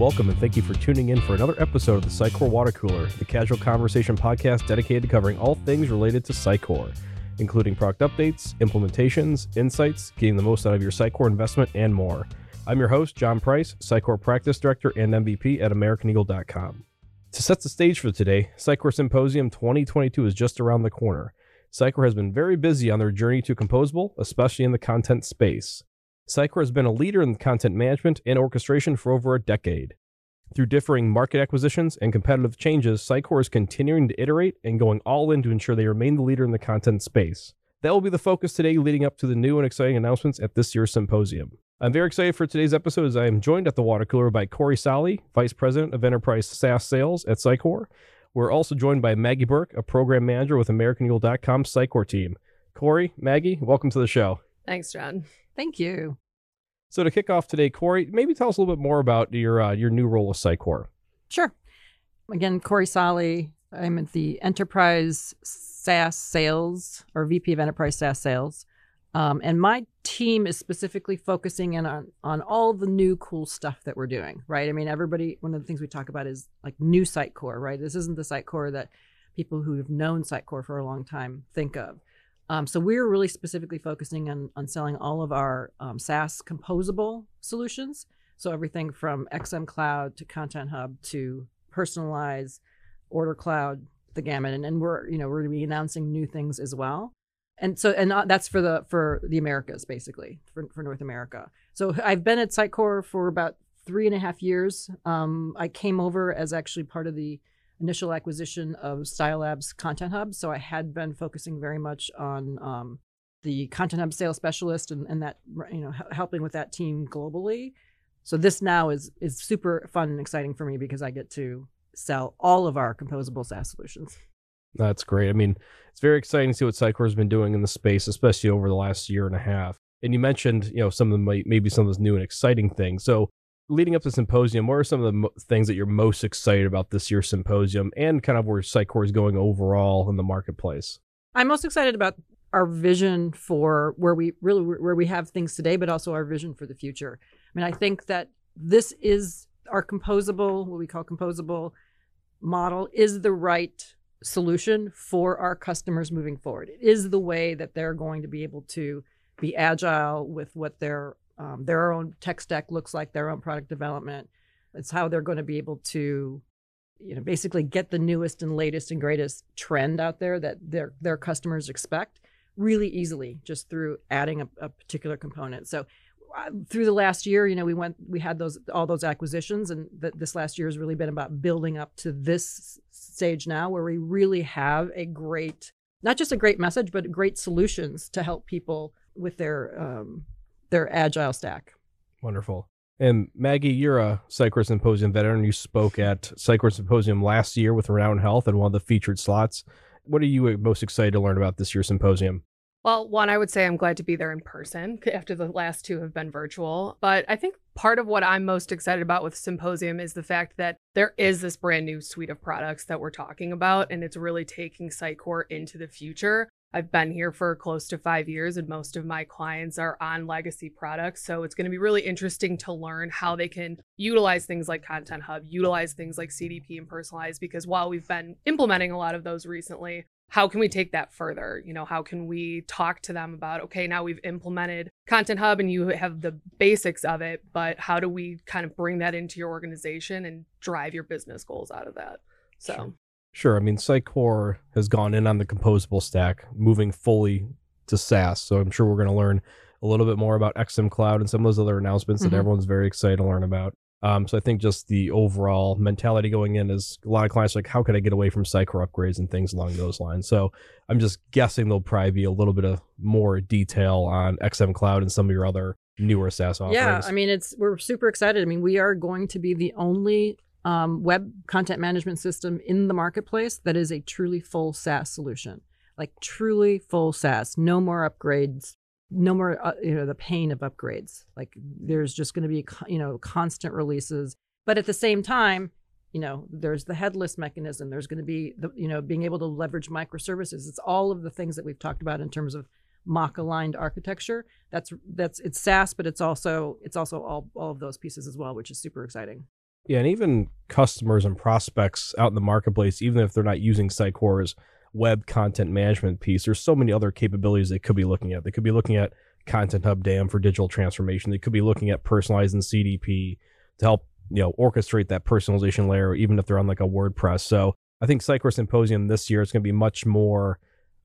welcome and thank you for tuning in for another episode of the Sitecore Water Cooler, the casual conversation podcast dedicated to covering all things related to Sitecore, including product updates, implementations, insights, getting the most out of your Sitecore investment, and more. I'm your host, John Price, Sitecore Practice Director and MVP at AmericanEagle.com. To set the stage for today, Sitecore Symposium 2022 is just around the corner. Sitecore has been very busy on their journey to composable, especially in the content space. Sitecore has been a leader in content management and orchestration for over a decade. Through differing market acquisitions and competitive changes, Sitecore is continuing to iterate and going all in to ensure they remain the leader in the content space. That will be the focus today leading up to the new and exciting announcements at this year's symposium. I'm very excited for today's episode as I am joined at the water cooler by Corrie Sahli, Vice President of Enterprise SaaS Sales at Sitecore. We're also joined by Maggie Burke, a Program Manager with AmericanEagle.com Sitecore team. Corrie, Maggie, welcome to the show. Thanks, John. Thank you. So to kick off today, Corrie, maybe tell us a little bit more about your uh, your new role with Sitecore. Sure. Again, Corrie Sahli. I'm at the Enterprise SaaS Sales or VP of Enterprise SaaS Sales, um, and my team is specifically focusing in on on all the new cool stuff that we're doing. Right. I mean, everybody. One of the things we talk about is like new Sitecore. Right. This isn't the Sitecore that people who have known Sitecore for a long time think of. Um, so we're really specifically focusing on, on selling all of our um, SaaS composable solutions. So everything from XM Cloud to Content Hub to personalize, Order Cloud, the gamut, and, and we're you know we're going to be announcing new things as well. And so and uh, that's for the for the Americas basically for, for North America. So I've been at Sitecore for about three and a half years. Um, I came over as actually part of the initial acquisition of Stylelabs Content Hub. So I had been focusing very much on um, the Content Hub sales specialist and, and that you know helping with that team globally. So this now is is super fun and exciting for me because I get to sell all of our composable SaaS solutions. That's great. I mean, it's very exciting to see what Sitecore has been doing in the space, especially over the last year and a half. And you mentioned, you know, some of the maybe some of those new and exciting things. So leading up to symposium, what are some of the mo- things that you're most excited about this year's symposium and kind of where Sitecore is going overall in the marketplace? I'm most excited about our vision for where we really where we have things today, but also our vision for the future. I mean, I think that this is our composable, what we call composable model, is the right solution for our customers moving forward. It is the way that they're going to be able to be agile with what their um, their own tech stack looks like, their own product development. It's how they're going to be able to, you know, basically get the newest and latest and greatest trend out there that their their customers expect really easily just through adding a, a particular component. So uh, through the last year, you know, we went, we had those all those acquisitions, and th- this last year has really been about building up to this stage now, where we really have a great, not just a great message, but great solutions to help people with their um, their agile stack. Wonderful. And Maggie, you're a Sitecore Symposium veteran. You spoke at Sitecore Symposium last year with Renown Health and one of the featured slots. What are you uh, most excited to learn about this year's symposium? Well, one, I would say I'm glad to be there in person after the last two have been virtual. But I think part of what I'm most excited about with Symposium is the fact that there is this brand new suite of products that we're talking about, and it's really taking Sitecore into the future. I've been here for close to five years, and most of my clients are on legacy products. So it's going to be really interesting to learn how they can utilize things like Content Hub, utilize things like CDP and Personalize, because while we've been implementing a lot of those recently, how can we take that further? You know, how can we talk to them about, okay, now we've implemented Content Hub and you have the basics of it, but how do we kind of bring that into your organization and drive your business goals out of that? So. Sure. Sure. I mean, Sitecore has gone in on the composable stack, moving fully to SaaS. So I'm sure we're going to learn a little bit more about XM Cloud and some of those other announcements mm-hmm. that everyone's very excited to learn about. Um, so I think just the overall mentality going in is a lot of clients like, how can I get away from Sitecore upgrades and things along those lines. So I'm just guessing there'll probably be a little bit of more detail on XM Cloud and some of your other newer SaaS offerings. Yeah, I mean, it's we're super excited. I mean, we are going to be the only um, web content management system in the marketplace that is a truly full SaaS solution, like truly full SaaS. No more upgrades, no more uh, you know the pain of upgrades. Like there's just going to be you know constant releases, but at the same time, you know there's the headless mechanism. There's going to be the you know being able to leverage microservices. It's all of the things that we've talked about in terms of MACH aligned architecture. That's that's it's SaaS, but it's also it's also all all of those pieces as well, which is super exciting. Yeah, and even customers and prospects out in the marketplace, even if they're not using Sitecore's web content management piece, there's so many other capabilities they could be looking at. They could be looking at Content Hub DAM for digital transformation. They could be looking at personalizing CDP to help you know orchestrate that personalization layer, even if they're on like a WordPress. So I think Sitecore Symposium this year is going to be much more.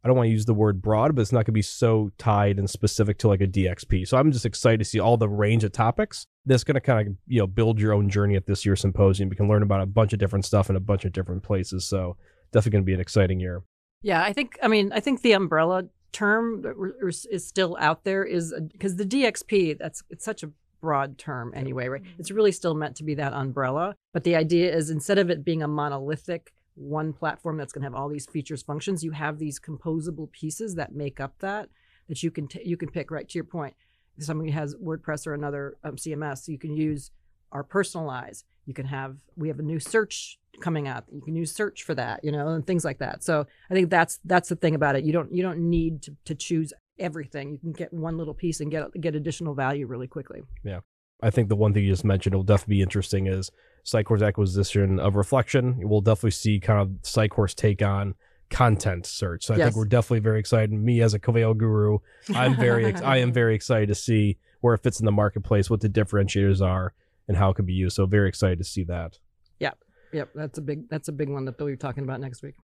I don't want to use the word broad, but it's not going to be so tied and specific to like a DXP. So I'm just excited to see all the range of topics that's going to kind of you know build your own journey at this year's symposium. You can learn about a bunch of different stuff in a bunch of different places. So definitely going to be an exciting year. Yeah, I think. I mean, I think the umbrella term is still out there is because the DXP. That's it's such a broad term anyway, right? Mm-hmm. It's really still meant to be that umbrella. But the idea is instead of it being a monolithic one platform that's going to have all these features functions you have these composable pieces that make up that that you can t- you can pick right to your point if somebody has wordpress or another um, cms you can use our personalize you can have we have a new search coming out you can use search for that you know and things like that. So i think that's that's the thing about it you don't you don't need to, to choose everything you can get one little piece and get get additional value really quickly. Yeah. I think the one thing you just mentioned will definitely be interesting is Sitecore's acquisition of Reflektion. We'll definitely see kind of Sitecore's take on content search. So I yes. think we're definitely very excited. Me as a Coveo guru, I'm very ex- I am very excited to see where it fits in the marketplace, what the differentiators are, and how it can be used. So very excited to see that. Yep, yep, that's a big that's a big one that you're talking about next week.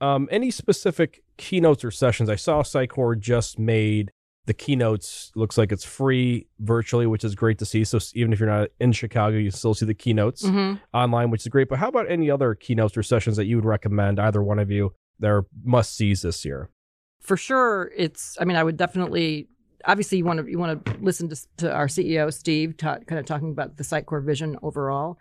Um, any specific keynotes or sessions? I saw Sitecore just made the keynotes looks like it's free virtually, which is great to see. So even if you're not in Chicago, you still see the keynotes mm-hmm. online, which is great. But how about any other keynotes or sessions that you would recommend, either one of you, that are must sees this year? For sure, it's. I mean, I would definitely. Obviously, you want to you want to listen to, to our CEO Steve, ta- kind of talking about the Sitecore vision overall.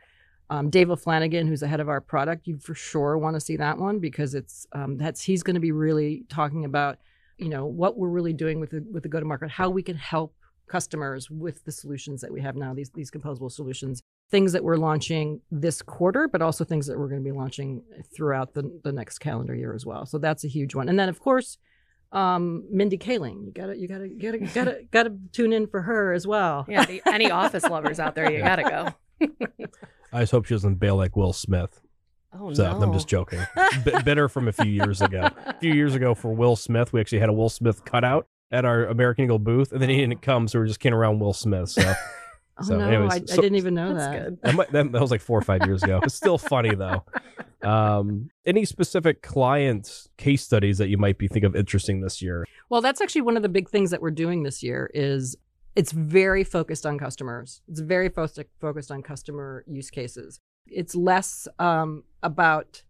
Um, Dave O'Flanagan, who's the head of our product, you for sure want to see that one because it's um, that's he's going to be really talking about you know what we're really doing with the with the go to market, how we can help customers with the solutions that we have now, these these composable solutions, things that we're launching this quarter, but also things that we're going to be launching throughout the, the next calendar year as well. So that's a huge one. And then of course, um, Mindy Kaling, you gotta you gotta gotta gotta gotta tune in for her as well. Yeah, the, any office lovers out there, you gotta go. I just hope she doesn't bail like Will Smith. Oh so, no! I'm just joking. B- bitter from a few years ago. A few years ago for Will Smith, we actually had a Will Smith cutout at our American Eagle booth, and then he didn't come, so we are just kidding around Will Smith. So. Oh so, no, anyways, I, so, I, didn't even know that. That, might, that. that, was like four or five years ago. It's still funny though. Um, any specific client case studies that you might be think of interesting this year? Well, that's actually one of the big things that we're doing this year. Is it's very focused on customers. It's very fo- focused on customer use cases. It's less um, about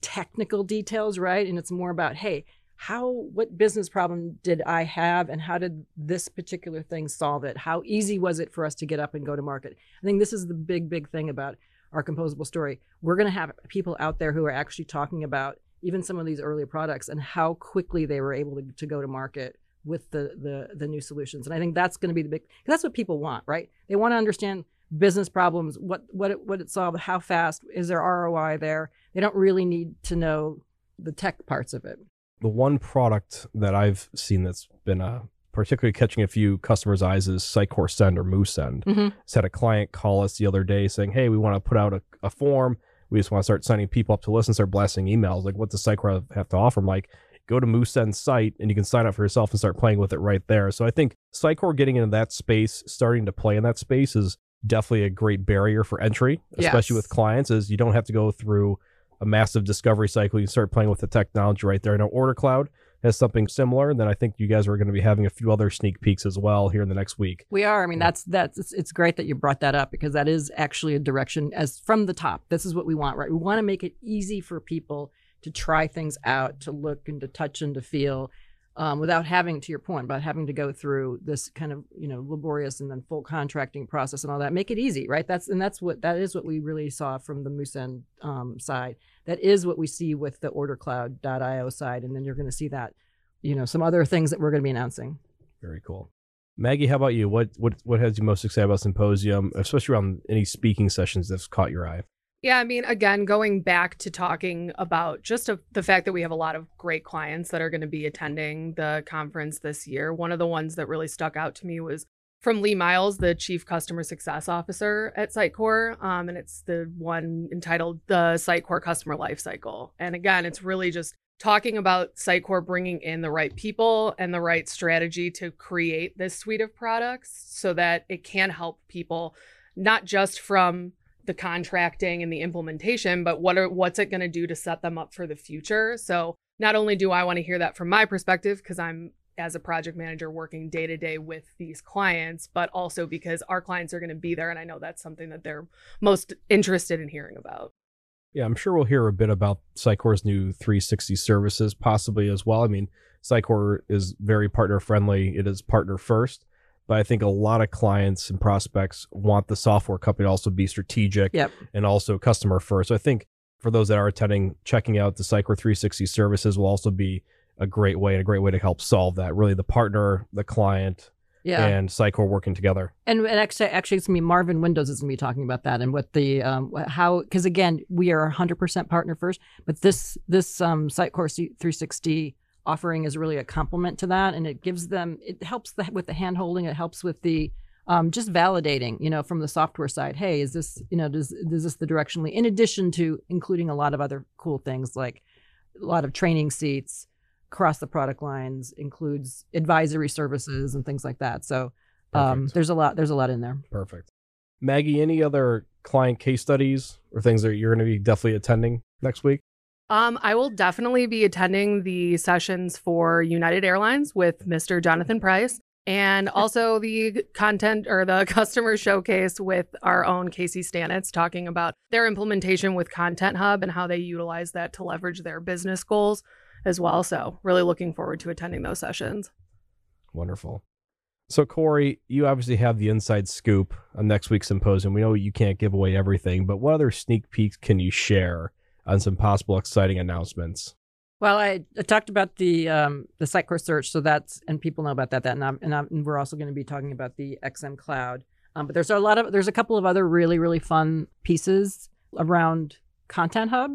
technical details, right? And it's more about, hey, how what business problem did I have and how did this particular thing solve it? How easy was it for us to get up and go to market? I think this is the big, big thing about our composable story. We're going to have people out there who are actually talking about even some of these early products and how quickly they were able to, to go to market with the, the the new solutions. And I think that's going to be the big that's what people want, right? They want to understand business problems, what what it, what it solved, how fast is there ROI there. They don't really need to know the tech parts of it. The one product that I've seen that's been uh, particularly catching a few customers' eyes is Sitecore Send or MooSend. Mm-hmm. Had a client call us the other day saying, "Hey, we want to put out a, a form. We just want to start sending people up to listen, start blasting emails. Like, what does Sitecore have to offer?" I'm like, go to MooSend's site and you can sign up for yourself and start playing with it right there. So I think Sitecore getting into that space, starting to play in that space is definitely a great barrier for entry, especially yes. with clients, is you don't have to go through a massive discovery cycle. You start playing with the technology right there. I know Order Cloud has something similar. And then I think you guys are going to be having a few other sneak peeks as well here in the next week. We are. I mean, that's that's it's, it's great that you brought that up because that is actually a direction as from the top. This is what we want, right? We want to make it easy for people to try things out, to look and to touch and to feel um, without having, to your point, about having to go through this kind of you know laborious and then full contracting process and all that. Make it easy, right? That's and that's what that is what we really saw from the MooSend um, side. That is what we see with the OrderCloud.io side, and then you're going to see that, you know, some other things that we're going to be announcing. Very cool. Maggie, how about you? What what what has you most excited about Symposium, especially around any speaking sessions that's caught your eye? Yeah, I mean, again, going back to talking about just a, the fact that we have a lot of great clients that are going to be attending the conference this year. One of the ones that really stuck out to me was from Lee Miles, the Chief Customer Success Officer at Sitecore. Um, and it's the one entitled The Sitecore Customer Lifecycle. And again, it's really just talking about Sitecore bringing in the right people and the right strategy to create this suite of products so that it can help people, not just from the contracting and the implementation, but what are what's it going to do to set them up for the future? So not only do I want to hear that from my perspective because I'm as a project manager working day to day with these clients, but also because our clients are going to be there and I know that's something that they're most interested in hearing about. Yeah, I'm sure we'll hear a bit about Sitecore's new 360 services possibly as well. I mean, Sitecore is very partner friendly. It is partner first but I think a lot of clients and prospects want the software company to also be strategic Yep. and also customer first. So I think for those that are attending, checking out the Sitecore 360 services will also be a great way and a great way to help solve that. Really, the partner, the client, Yeah. and Sitecore working together. And, and actually, actually, it's gonna be Marvin Windows is gonna be talking about that and what the um, how because again we are 100% partner first, but this this um, Sitecore 360 offering is really a complement to that, and it gives them it helps the, with the hand holding, it helps with the um, just validating, you know, from the software side. Hey, is this you know does is this the directionally? In addition to including a lot of other cool things like a lot of training seats across the product lines, includes advisory services and things like that. So um, there's a lot. There's a lot in there. Perfect. Maggie, any other client case studies or things that you're going to be definitely attending next week? Um, I will definitely be attending the sessions for United Airlines with Mr. Jonathan Price and also the content or the customer showcase with our own Casey Stanitz talking about their implementation with Content Hub and how they utilize that to leverage their business goals as well. So, really looking forward to attending those sessions. Wonderful. So, Corrie, you obviously have the inside scoop on next week's symposium. We know you can't give away everything, but what other sneak peeks can you share on some possible exciting announcements? Well, I, I talked about the um, the Sitecore search, so that's and people know about that. That and, I'm, and, I'm, and we're also going to be talking about the XM Cloud. Um, but there's a lot of there's a couple of other really really fun pieces around Content Hub,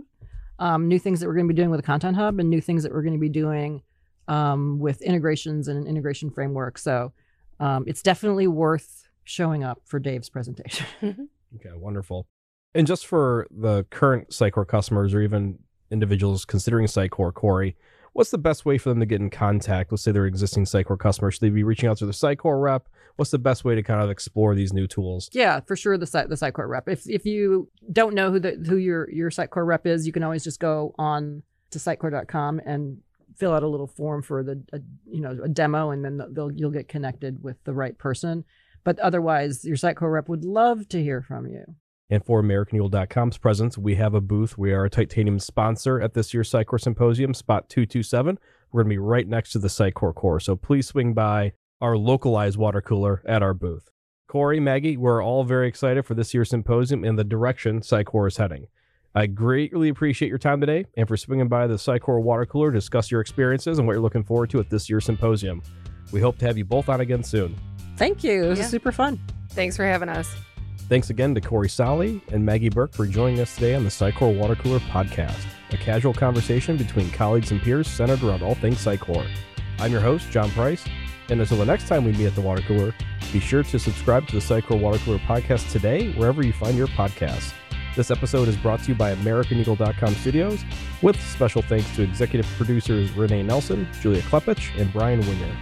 um, new things that we're going to be doing with the Content Hub, and new things that we're going to be doing um, with integrations and an integration framework. So um, it's definitely worth showing up for Dave's presentation. Okay, wonderful. And just for the current Sitecore customers or even individuals considering Sitecore, Corrie, what's the best way for them to get in contact? Let's say they're existing Sitecore customers. Should they be reaching out to the Sitecore rep? What's the best way to kind of explore these new tools? Yeah, for sure. The the Sitecore rep. If if you don't know who the who your your Sitecore rep is, you can always just go on to sitecore.com and fill out a little form for the a, you know a demo, and then they'll you'll get connected with the right person. But otherwise, your Sitecore rep would love to hear from you. And for AmericanEagle.com's presence, we have a booth. We are a titanium sponsor at this year's Sitecore Symposium, spot 227. We're going to be right next to the Sitecore core. So please swing by our localized water cooler at our booth. Corrie, Maggie, we're all very excited for this year's symposium and the direction Sitecore is heading. I greatly appreciate your time today and for swinging by the Sitecore water cooler to discuss your experiences and what you're looking forward to at this year's symposium. We hope to have you both on again soon. Thank you. It was Yeah. super fun. Thanks for having us. Thanks again to Corrie Sahli and Maggie Burke for joining us today on the Sitecore Water Cooler podcast, a casual conversation between colleagues and peers centered around all things Sitecore. I'm your host, John Price, and until the next time we meet at the water cooler, be sure to subscribe to the Sitecore Water Cooler podcast today, wherever you find your podcasts. This episode is brought to you by AmericanEagle.com Studios, with special thanks to executive producers Renee Nelson, Julia Klepich, and Brian Winger.